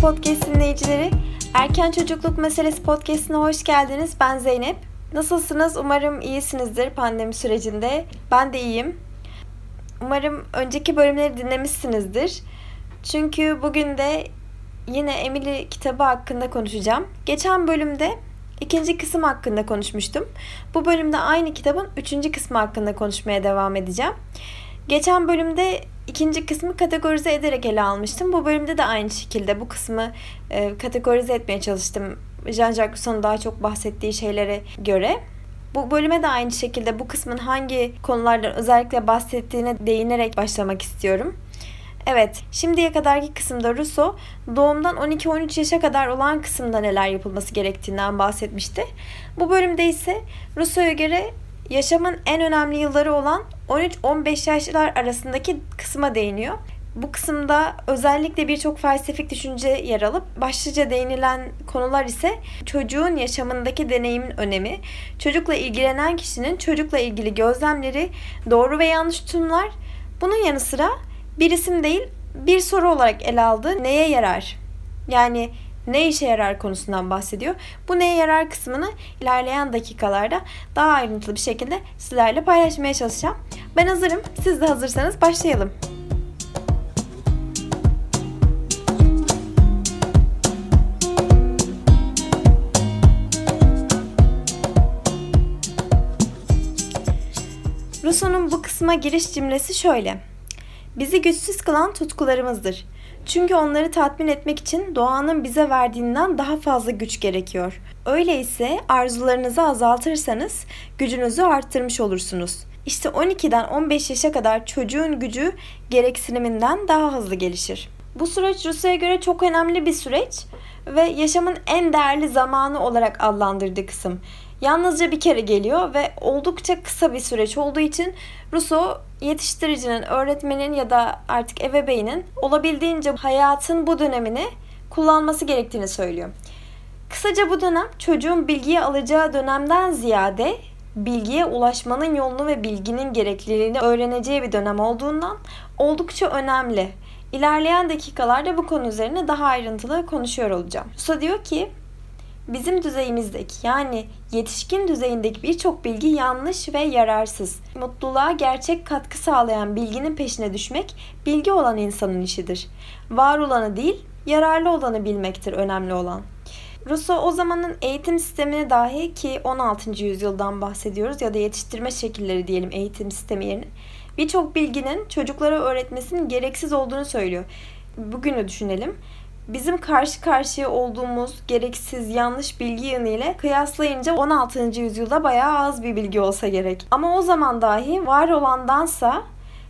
Podcast dinleyicileri. Erken Çocukluk Meselesi podcastine hoş geldiniz. Ben Zeynep. Nasılsınız? Umarım iyisinizdir pandemi sürecinde. Ben de iyiyim. Umarım önceki bölümleri dinlemişsinizdir. Çünkü bugün de yine Emily kitabı hakkında konuşacağım. Geçen bölümde ikinci kısım hakkında konuşmuştum. Bu bölümde aynı kitabın üçüncü kısmı hakkında konuşmaya devam edeceğim. Geçen bölümde ikinci kısmı kategorize ederek ele almıştım. Bu bölümde de aynı şekilde bu kısmı e, kategorize etmeye çalıştım. Jean-Jacques Rousseau'nun daha çok bahsettiği şeylere göre. Bu bölüme de aynı şekilde bu kısmın hangi konulardan özellikle bahsettiğine değinerek başlamak istiyorum. Evet, şimdiye kadarki kısımda Rousseau doğumdan 12-13 yaşa kadar olan kısımda neler yapılması gerektiğinden bahsetmişti. Bu bölümde ise Rousseau'ya göre yaşamın en önemli yılları olan 13-15 yaşlar arasındaki kısma değiniyor. Bu kısımda özellikle birçok felsefik düşünce yer alıp başlıca değinilen konular ise çocuğun yaşamındaki deneyimin önemi, çocukla ilgilenen kişinin çocukla ilgili gözlemleri, doğru ve yanlış tutumlar, bunun yanı sıra bir isim değil bir soru olarak ele aldığı neye yarar? Yani ne işe yarar konusundan bahsediyor. Bu neye yarar kısmını ilerleyen dakikalarda daha ayrıntılı bir şekilde sizlerle paylaşmaya çalışacağım. Ben hazırım. Siz de hazırsanız başlayalım. Rousseau'nun bu kısma giriş cümlesi şöyle. Bizi güçsüz kılan tutkularımızdır. Çünkü onları tatmin etmek için doğanın bize verdiğinden daha fazla güç gerekiyor. Öyleyse arzularınızı azaltırsanız gücünüzü arttırmış olursunuz. İşte 12'den 15 yaşa kadar çocuğun gücü gereksiniminden daha hızlı gelişir. Bu süreç Rusya'ya göre çok önemli bir süreç ve yaşamın en değerli zamanı olarak adlandırdığı kısım. Yalnızca bir kere geliyor ve oldukça kısa bir süreç olduğu için Rousseau yetiştiricinin, öğretmenin ya da artık ebeveynin olabildiğince hayatın bu dönemini kullanması gerektiğini söylüyor. Kısaca bu dönem çocuğun bilgiyi alacağı dönemden ziyade bilgiye ulaşmanın yolunu ve bilginin gerekliliğini öğreneceği bir dönem olduğundan oldukça önemli. İlerleyen dakikalarda bu konu üzerine daha ayrıntılı konuşuyor olacağım. Rousseau diyor ki bizim düzeyimizdeki yani yetişkin düzeyindeki birçok bilgi yanlış ve yararsız. Mutluluğa gerçek katkı sağlayan bilginin peşine düşmek bilgi olan insanın işidir. Var olanı değil, yararlı olanı bilmektir önemli olan. Rousseau o zamanın eğitim sistemine dahi ki 16. yüzyıldan bahsediyoruz ya da yetiştirme şekilleri diyelim eğitim sistemi yerine birçok bilginin çocuklara öğretmesinin gereksiz olduğunu söylüyor. Bugünü düşünelim bizim karşı karşıya olduğumuz gereksiz yanlış bilgi yönüyle kıyaslayınca 16. yüzyılda bayağı az bir bilgi olsa gerek. Ama o zaman dahi var olandansa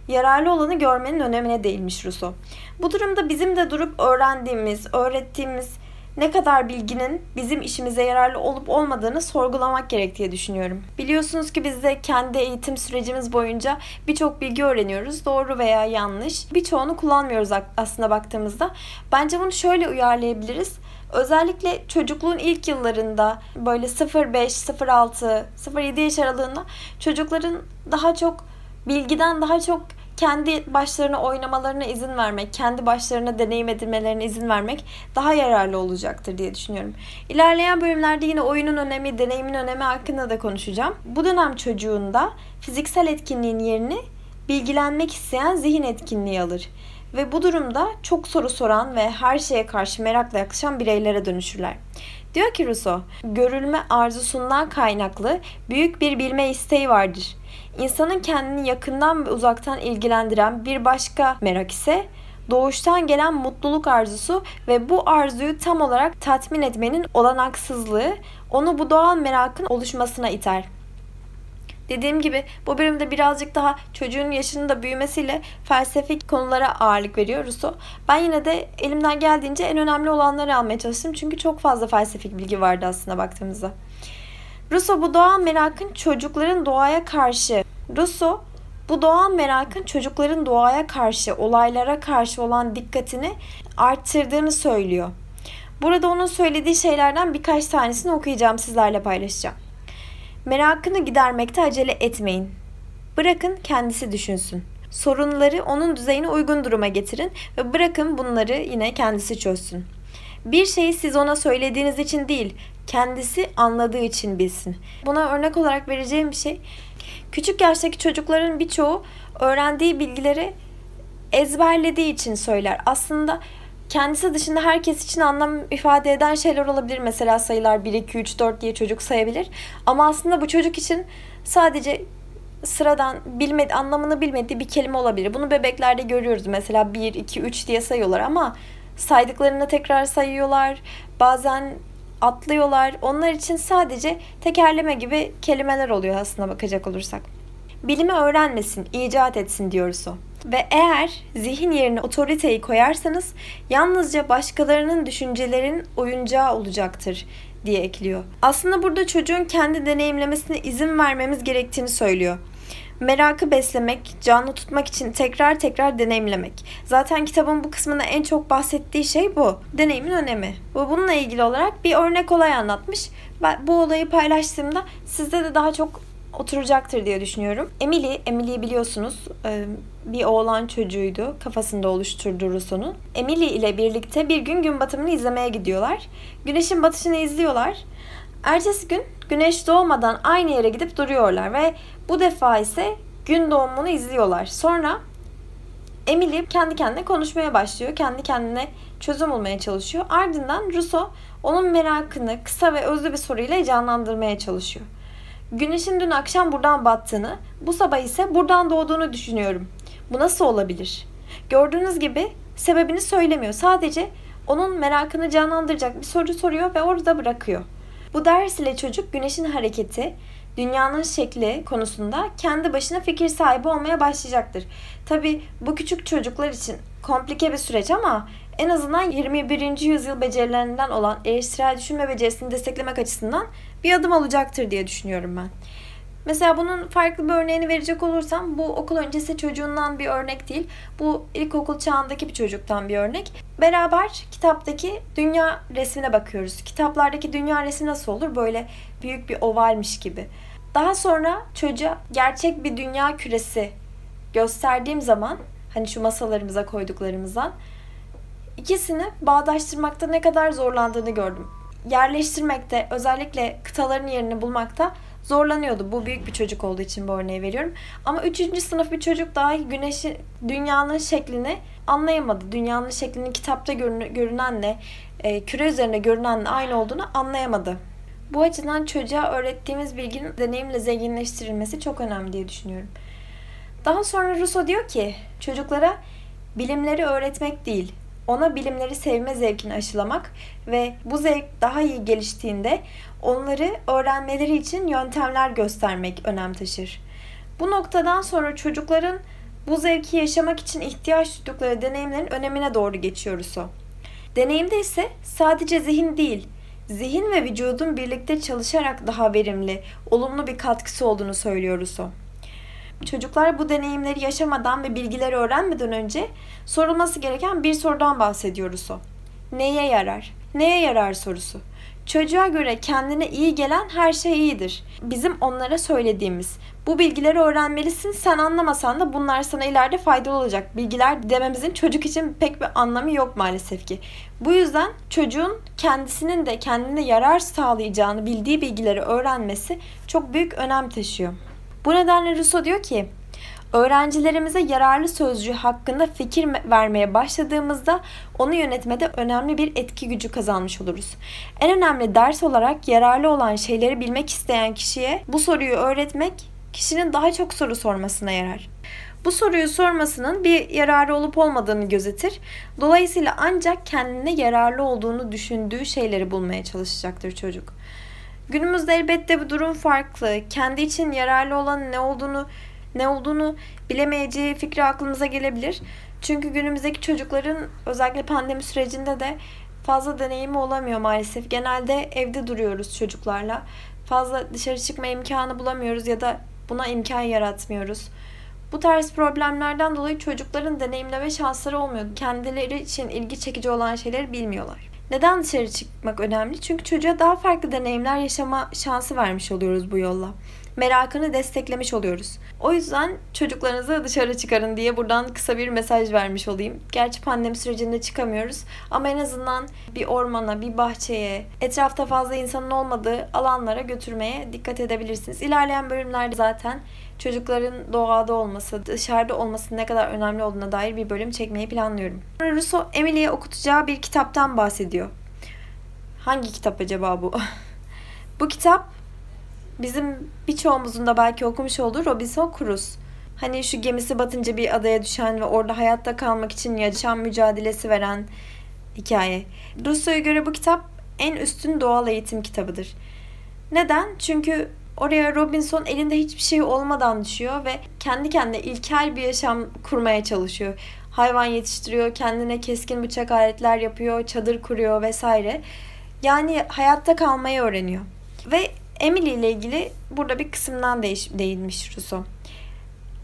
yararlı olanı görmenin önemine değinmiş Rousseau. Bu durumda bizim de durup öğrendiğimiz, öğrettiğimiz ne kadar bilginin bizim işimize yararlı olup olmadığını sorgulamak gerek diye düşünüyorum. Biliyorsunuz ki biz de kendi eğitim sürecimiz boyunca birçok bilgi öğreniyoruz. Doğru veya yanlış. Birçoğunu kullanmıyoruz aslında baktığımızda. Bence bunu şöyle uyarlayabiliriz. Özellikle çocukluğun ilk yıllarında böyle 0-5, 0-6, 0-7 yaş aralığında çocukların daha çok bilgiden daha çok kendi başlarına oynamalarına izin vermek, kendi başlarına deneyim edinmelerine izin vermek daha yararlı olacaktır diye düşünüyorum. İlerleyen bölümlerde yine oyunun önemi, deneyimin önemi hakkında da konuşacağım. Bu dönem çocuğunda fiziksel etkinliğin yerini bilgilenmek isteyen zihin etkinliği alır ve bu durumda çok soru soran ve her şeye karşı merakla yaklaşan bireylere dönüşürler. Diyor ki Rousseau, görülme arzusundan kaynaklı büyük bir bilme isteği vardır. İnsanın kendini yakından ve uzaktan ilgilendiren bir başka merak ise doğuştan gelen mutluluk arzusu ve bu arzuyu tam olarak tatmin etmenin olanaksızlığı onu bu doğal merakın oluşmasına iter. Dediğim gibi bu bölümde birazcık daha çocuğun yaşının da büyümesiyle felsefik konulara ağırlık veriyor Rousseau. Ben yine de elimden geldiğince en önemli olanları almaya çalıştım. Çünkü çok fazla felsefik bilgi vardı aslında baktığımızda. Rousseau bu doğal merakın çocukların doğaya karşı Rousseau bu doğal merakın çocukların doğaya karşı, olaylara karşı olan dikkatini arttırdığını söylüyor. Burada onun söylediği şeylerden birkaç tanesini okuyacağım sizlerle paylaşacağım. Merakını gidermekte acele etmeyin. Bırakın kendisi düşünsün. Sorunları onun düzeyine uygun duruma getirin ve bırakın bunları yine kendisi çözsün. Bir şeyi siz ona söylediğiniz için değil, kendisi anladığı için bilsin. Buna örnek olarak vereceğim bir şey, küçük yaştaki çocukların birçoğu öğrendiği bilgileri ezberlediği için söyler. Aslında kendisi dışında herkes için anlam ifade eden şeyler olabilir. Mesela sayılar 1, 2, 3, 4 diye çocuk sayabilir. Ama aslında bu çocuk için sadece sıradan bilmedi, anlamını bilmediği bir kelime olabilir. Bunu bebeklerde görüyoruz. Mesela 1, 2, 3 diye sayıyorlar ama saydıklarını tekrar sayıyorlar. Bazen atlıyorlar. Onlar için sadece tekerleme gibi kelimeler oluyor aslında bakacak olursak. Bilimi öğrenmesin, icat etsin diyoruz o. Ve eğer zihin yerine otoriteyi koyarsanız yalnızca başkalarının düşüncelerin oyuncağı olacaktır diye ekliyor. Aslında burada çocuğun kendi deneyimlemesine izin vermemiz gerektiğini söylüyor. Merakı beslemek, canlı tutmak için tekrar tekrar deneyimlemek. Zaten kitabın bu kısmında en çok bahsettiği şey bu. Deneyimin önemi. Bu bununla ilgili olarak bir örnek olay anlatmış. Ben bu olayı paylaştığımda sizde de daha çok oturacaktır diye düşünüyorum. Emily, Emily'yi biliyorsunuz bir oğlan çocuğuydu kafasında oluşturduğu Rousseau'nun. Emily ile birlikte bir gün gün batımını izlemeye gidiyorlar. Güneşin batışını izliyorlar. Ertesi gün güneş doğmadan aynı yere gidip duruyorlar ve bu defa ise gün doğumunu izliyorlar. Sonra Emily kendi kendine konuşmaya başlıyor. Kendi kendine çözüm bulmaya çalışıyor. Ardından Rousseau onun merakını kısa ve özlü bir soruyla canlandırmaya çalışıyor. Güneşin dün akşam buradan battığını, bu sabah ise buradan doğduğunu düşünüyorum. Bu nasıl olabilir? Gördüğünüz gibi sebebini söylemiyor. Sadece onun merakını canlandıracak bir soru soruyor ve orada bırakıyor. Bu ders ile çocuk güneşin hareketi, dünyanın şekli konusunda kendi başına fikir sahibi olmaya başlayacaktır. Tabi bu küçük çocuklar için komplike bir süreç ama en azından 21. yüzyıl becerilerinden olan eleştirel düşünme becerisini desteklemek açısından bir adım olacaktır diye düşünüyorum ben. Mesela bunun farklı bir örneğini verecek olursam bu okul öncesi çocuğundan bir örnek değil. Bu ilkokul çağındaki bir çocuktan bir örnek. Beraber kitaptaki dünya resmine bakıyoruz. Kitaplardaki dünya resmi nasıl olur? Böyle büyük bir ovalmiş gibi. Daha sonra çocuğa gerçek bir dünya küresi gösterdiğim zaman hani şu masalarımıza koyduklarımızdan ikisini bağdaştırmakta ne kadar zorlandığını gördüm. Yerleştirmekte özellikle kıtaların yerini bulmakta zorlanıyordu. Bu büyük bir çocuk olduğu için bu örneği veriyorum. Ama 3. sınıf bir çocuk dahi güneşi, dünyanın şeklini anlayamadı. Dünyanın şeklinin kitapta görünenle, e, küre üzerinde görünenle aynı olduğunu anlayamadı. Bu açıdan çocuğa öğrettiğimiz bilginin deneyimle zenginleştirilmesi çok önemli diye düşünüyorum. Daha sonra Rousseau diyor ki çocuklara bilimleri öğretmek değil, ona bilimleri sevme zevkini aşılamak ve bu zevk daha iyi geliştiğinde onları öğrenmeleri için yöntemler göstermek önem taşır. Bu noktadan sonra çocukların bu zevki yaşamak için ihtiyaç duydukları deneyimlerin önemine doğru geçiyoruz o. Deneyimde ise sadece zihin değil, zihin ve vücudun birlikte çalışarak daha verimli, olumlu bir katkısı olduğunu söylüyoruz o. Çocuklar bu deneyimleri yaşamadan ve bilgileri öğrenmeden önce sorulması gereken bir sorudan bahsediyoruz o. Neye yarar? Neye yarar sorusu. Çocuğa göre kendine iyi gelen her şey iyidir. Bizim onlara söylediğimiz. Bu bilgileri öğrenmelisin. Sen anlamasan da bunlar sana ileride faydalı olacak. Bilgiler dememizin çocuk için pek bir anlamı yok maalesef ki. Bu yüzden çocuğun kendisinin de kendine yarar sağlayacağını bildiği bilgileri öğrenmesi çok büyük önem taşıyor. Bu nedenle Rousseau diyor ki, öğrencilerimize yararlı sözcüğü hakkında fikir vermeye başladığımızda onu yönetmede önemli bir etki gücü kazanmış oluruz. En önemli ders olarak yararlı olan şeyleri bilmek isteyen kişiye bu soruyu öğretmek kişinin daha çok soru sormasına yarar. Bu soruyu sormasının bir yararı olup olmadığını gözetir. Dolayısıyla ancak kendine yararlı olduğunu düşündüğü şeyleri bulmaya çalışacaktır çocuk. Günümüzde elbette bu durum farklı. Kendi için yararlı olan ne olduğunu ne olduğunu bilemeyeceği fikri aklımıza gelebilir. Çünkü günümüzdeki çocukların özellikle pandemi sürecinde de fazla deneyimi olamıyor maalesef. Genelde evde duruyoruz çocuklarla. Fazla dışarı çıkma imkanı bulamıyoruz ya da buna imkan yaratmıyoruz. Bu tarz problemlerden dolayı çocukların deneyimleme şansları olmuyor. Kendileri için ilgi çekici olan şeyleri bilmiyorlar. Neden dışarı çıkmak önemli? Çünkü çocuğa daha farklı deneyimler yaşama şansı vermiş oluyoruz bu yolla. Merakını desteklemiş oluyoruz. O yüzden çocuklarınızı dışarı çıkarın diye buradan kısa bir mesaj vermiş olayım. Gerçi pandemi sürecinde çıkamıyoruz ama en azından bir ormana, bir bahçeye, etrafta fazla insanın olmadığı alanlara götürmeye dikkat edebilirsiniz. İlerleyen bölümlerde zaten çocukların doğada olması, dışarıda olması ne kadar önemli olduğuna dair bir bölüm çekmeyi planlıyorum. Rousseau Emily'ye okutacağı bir kitaptan bahsediyor. Hangi kitap acaba bu? bu kitap bizim birçoğumuzun da belki okumuş olduğu Robinson Crusoe. Hani şu gemisi batınca bir adaya düşen ve orada hayatta kalmak için yaşam mücadelesi veren hikaye. Rousseau'ya göre bu kitap en üstün doğal eğitim kitabıdır. Neden? Çünkü oraya Robinson elinde hiçbir şey olmadan düşüyor ve kendi kendine ilkel bir yaşam kurmaya çalışıyor. Hayvan yetiştiriyor, kendine keskin bıçak aletler yapıyor, çadır kuruyor vesaire. Yani hayatta kalmayı öğreniyor. Ve Emily ile ilgili burada bir kısımdan değiş, değinmiş Rousseau.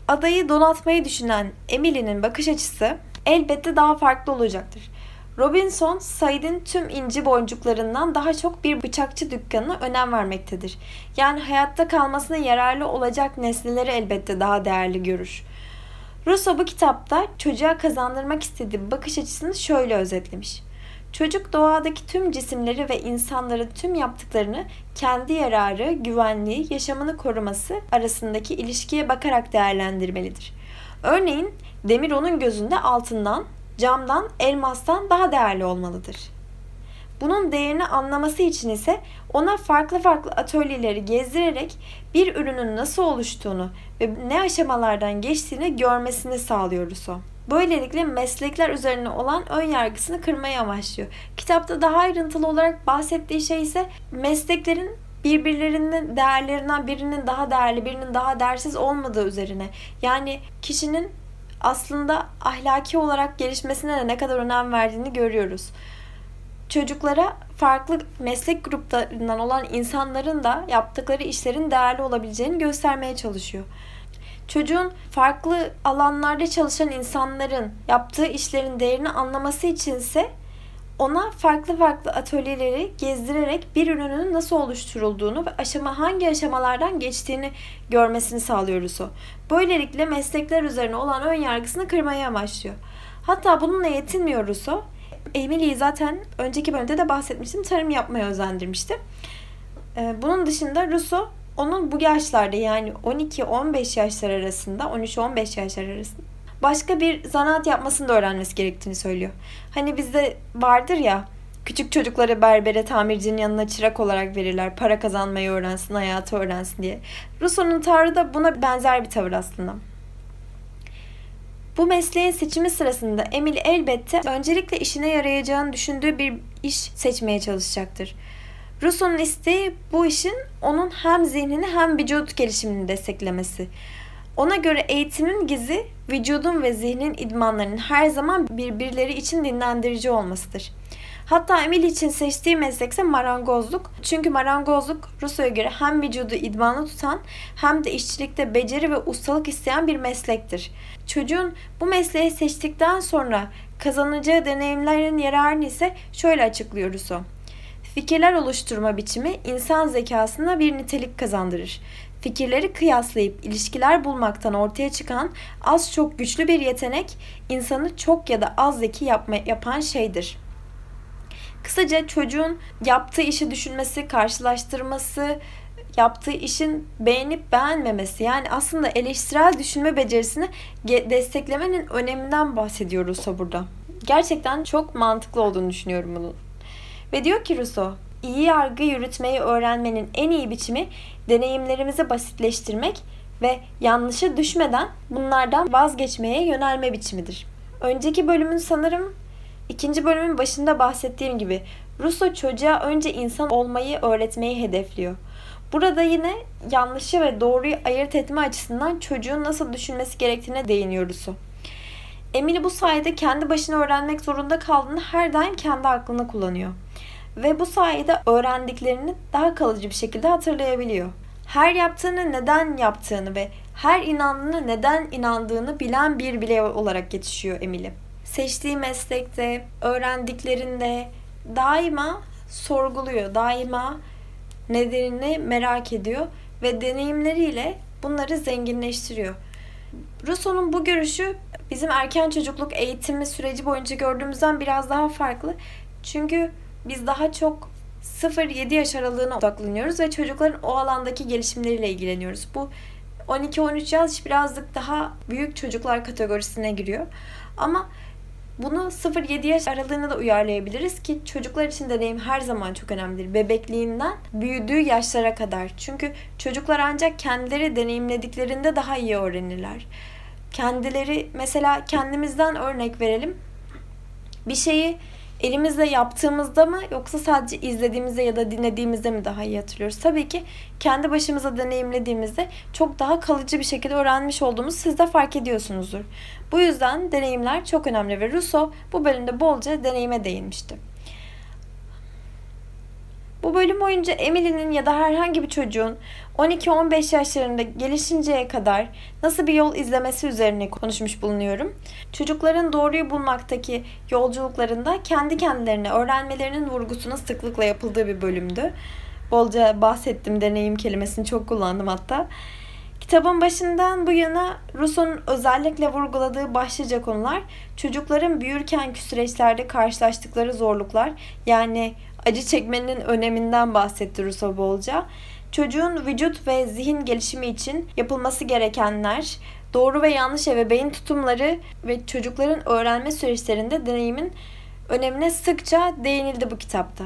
Adayı donatmayı düşünen Emily'nin bakış açısı elbette daha farklı olacaktır. Robinson, Said'in tüm inci boncuklarından daha çok bir bıçakçı dükkanına önem vermektedir. Yani hayatta kalmasına yararlı olacak nesneleri elbette daha değerli görür. Rousseau bu kitapta çocuğa kazandırmak istediği bakış açısını şöyle özetlemiş. Çocuk doğadaki tüm cisimleri ve insanların tüm yaptıklarını kendi yararı, güvenliği, yaşamını koruması arasındaki ilişkiye bakarak değerlendirmelidir. Örneğin demir onun gözünde altından, camdan, elmastan daha değerli olmalıdır. Bunun değerini anlaması için ise ona farklı farklı atölyeleri gezdirerek bir ürünün nasıl oluştuğunu ve ne aşamalardan geçtiğini görmesini sağlıyoruz o. Böylelikle meslekler üzerine olan ön yargısını kırmayı amaçlıyor. Kitapta daha ayrıntılı olarak bahsettiği şey ise mesleklerin birbirlerinin değerlerinden birinin daha değerli, birinin daha değersiz olmadığı üzerine. Yani kişinin aslında ahlaki olarak gelişmesine de ne kadar önem verdiğini görüyoruz. Çocuklara farklı meslek gruplarından olan insanların da yaptıkları işlerin değerli olabileceğini göstermeye çalışıyor. Çocuğun farklı alanlarda çalışan insanların yaptığı işlerin değerini anlaması içinse ona farklı farklı atölyeleri gezdirerek bir ürünün nasıl oluşturulduğunu ve aşama hangi aşamalardan geçtiğini görmesini sağlıyoruz o. Böylelikle meslekler üzerine olan ön yargısını kırmaya amaçlıyor. Hatta bununla yetinmiyoruz o. Emily'yi zaten önceki bölümde de bahsetmiştim. Tarım yapmaya özendirmişti. Ee, bunun dışında Rousseau onun bu yaşlarda yani 12-15 yaşlar arasında, 13-15 yaşlar arasında başka bir zanaat yapmasını da öğrenmesi gerektiğini söylüyor. Hani bizde vardır ya küçük çocukları berbere tamircinin yanına çırak olarak verirler. Para kazanmayı öğrensin, hayatı öğrensin diye. Rousseau'nun tavrı da buna benzer bir tavır aslında. Bu mesleğin seçimi sırasında Emily elbette öncelikle işine yarayacağını düşündüğü bir iş seçmeye çalışacaktır. Rousseau'nun isteği bu işin onun hem zihnini hem vücut gelişimini desteklemesi. Ona göre eğitimin gizi vücudun ve zihnin idmanlarının her zaman birbirleri için dinlendirici olmasıdır. Hatta Emily için seçtiği meslekse marangozluk. Çünkü marangozluk Rousseau'ya göre hem vücudu idmanlı tutan hem de işçilikte beceri ve ustalık isteyen bir meslektir. Çocuğun bu mesleği seçtikten sonra kazanacağı deneyimlerin yararını ise şöyle açıklıyor Rousseau. Fikirler oluşturma biçimi insan zekasına bir nitelik kazandırır. Fikirleri kıyaslayıp ilişkiler bulmaktan ortaya çıkan az çok güçlü bir yetenek insanı çok ya da az zeki yapma, yapan şeydir. Kısaca çocuğun yaptığı işi düşünmesi, karşılaştırması, yaptığı işin beğenip beğenmemesi yani aslında eleştirel düşünme becerisini desteklemenin öneminden bahsediyoruz burada. Gerçekten çok mantıklı olduğunu düşünüyorum bunun. Ve diyor ki Rousseau, iyi yargı yürütmeyi öğrenmenin en iyi biçimi deneyimlerimizi basitleştirmek ve yanlışa düşmeden bunlardan vazgeçmeye yönelme biçimidir. Önceki bölümün sanırım ikinci bölümün başında bahsettiğim gibi Rousseau çocuğa önce insan olmayı öğretmeyi hedefliyor. Burada yine yanlışı ve doğruyu ayırt etme açısından çocuğun nasıl düşünmesi gerektiğine değiniyor Rousseau. Emily bu sayede kendi başına öğrenmek zorunda kaldığını her daim kendi aklını kullanıyor. Ve bu sayede öğrendiklerini daha kalıcı bir şekilde hatırlayabiliyor. Her yaptığını neden yaptığını ve her inandığını neden inandığını bilen bir birey olarak yetişiyor Emily. Seçtiği meslekte, öğrendiklerinde daima sorguluyor, daima nedenini merak ediyor ve deneyimleriyle bunları zenginleştiriyor. Rousseau'nun bu görüşü bizim erken çocukluk eğitimi süreci boyunca gördüğümüzden biraz daha farklı. Çünkü biz daha çok 0-7 yaş aralığına odaklanıyoruz ve çocukların o alandaki gelişimleriyle ilgileniyoruz. Bu 12-13 yaş birazcık daha büyük çocuklar kategorisine giriyor. Ama bunu 0-7 yaş aralığına da uyarlayabiliriz ki çocuklar için deneyim her zaman çok önemlidir. Bebekliğinden büyüdüğü yaşlara kadar. Çünkü çocuklar ancak kendileri deneyimlediklerinde daha iyi öğrenirler. Kendileri mesela kendimizden örnek verelim. Bir şeyi elimizle yaptığımızda mı yoksa sadece izlediğimizde ya da dinlediğimizde mi daha iyi hatırlıyoruz? Tabii ki kendi başımıza deneyimlediğimizde çok daha kalıcı bir şekilde öğrenmiş olduğumuzu siz de fark ediyorsunuzdur. Bu yüzden deneyimler çok önemli ve Rousseau bu bölümde bolca deneyime değinmişti. Bu bölüm boyunca Emily'nin ya da herhangi bir çocuğun 12-15 yaşlarında gelişinceye kadar nasıl bir yol izlemesi üzerine konuşmuş bulunuyorum. Çocukların doğruyu bulmaktaki yolculuklarında kendi kendilerine öğrenmelerinin vurgusuna sıklıkla yapıldığı bir bölümdü. Bolca bahsettim, deneyim kelimesini çok kullandım hatta. Kitabın başından bu yana Rousseau'nun özellikle vurguladığı başlıca konular çocukların büyürkenki süreçlerde karşılaştıkları zorluklar yani acı çekmenin öneminden bahsetti Rousseau bolca. Çocuğun vücut ve zihin gelişimi için yapılması gerekenler, doğru ve yanlış ebeveyn tutumları ve çocukların öğrenme süreçlerinde deneyimin önemine sıkça değinildi bu kitapta.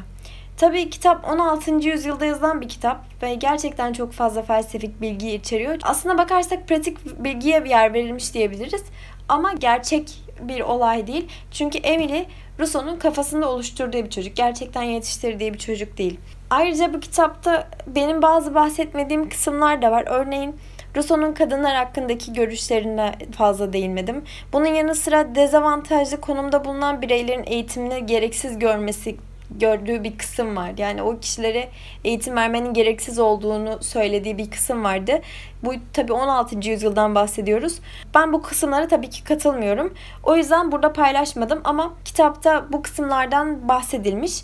Tabii kitap 16. yüzyılda yazılan bir kitap ve gerçekten çok fazla felsefik bilgi içeriyor. Aslına bakarsak pratik bilgiye bir yer verilmiş diyebiliriz. Ama gerçek bir olay değil. Çünkü Emily Rousseau'nun kafasında oluşturduğu bir çocuk. Gerçekten yetiştirdiği bir çocuk değil. Ayrıca bu kitapta benim bazı bahsetmediğim kısımlar da var. Örneğin Rousseau'nun kadınlar hakkındaki görüşlerine fazla değinmedim. Bunun yanı sıra dezavantajlı konumda bulunan bireylerin eğitimini gereksiz görmesi gördüğü bir kısım var. Yani o kişilere eğitim vermenin gereksiz olduğunu söylediği bir kısım vardı. Bu tabii 16. yüzyıldan bahsediyoruz. Ben bu kısımlara tabii ki katılmıyorum. O yüzden burada paylaşmadım ama kitapta bu kısımlardan bahsedilmiş.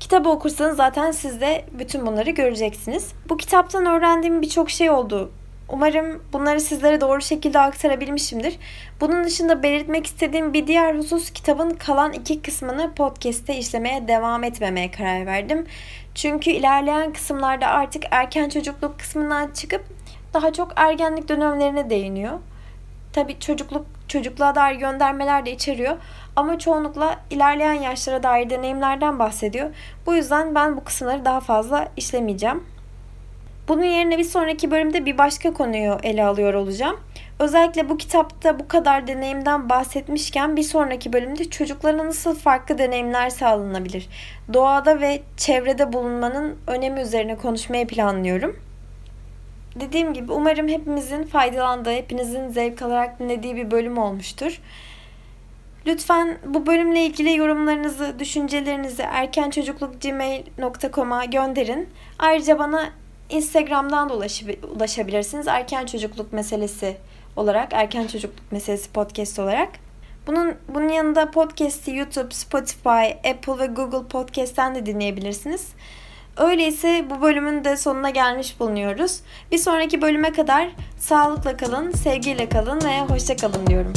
Kitabı okursanız zaten siz de bütün bunları göreceksiniz. Bu kitaptan öğrendiğim birçok şey oldu Umarım bunları sizlere doğru şekilde aktarabilmişimdir. Bunun dışında belirtmek istediğim bir diğer husus kitabın kalan iki kısmını podcast'te işlemeye devam etmemeye karar verdim. Çünkü ilerleyen kısımlarda artık erken çocukluk kısmından çıkıp daha çok ergenlik dönemlerine değiniyor. Tabii çocukluk çocukluğa dair göndermeler de içeriyor ama çoğunlukla ilerleyen yaşlara dair deneyimlerden bahsediyor. Bu yüzden ben bu kısımları daha fazla işlemeyeceğim. Bunun yerine bir sonraki bölümde bir başka konuyu ele alıyor olacağım. Özellikle bu kitapta bu kadar deneyimden bahsetmişken bir sonraki bölümde çocuklara nasıl farklı deneyimler sağlanabilir? Doğada ve çevrede bulunmanın önemi üzerine konuşmayı planlıyorum. Dediğim gibi umarım hepimizin faydalandığı, hepinizin zevk alarak dinlediği bir bölüm olmuştur. Lütfen bu bölümle ilgili yorumlarınızı, düşüncelerinizi erkençocuklukgmail.com'a gönderin. Ayrıca bana Instagram'dan da ulaşabilirsiniz. Erken çocukluk meselesi olarak, erken çocukluk meselesi podcast olarak. Bunun bunun yanında podcast'i YouTube, Spotify, Apple ve Google Podcast'ten de dinleyebilirsiniz. Öyleyse bu bölümün de sonuna gelmiş bulunuyoruz. Bir sonraki bölüme kadar sağlıkla kalın, sevgiyle kalın ve hoşça kalın diyorum.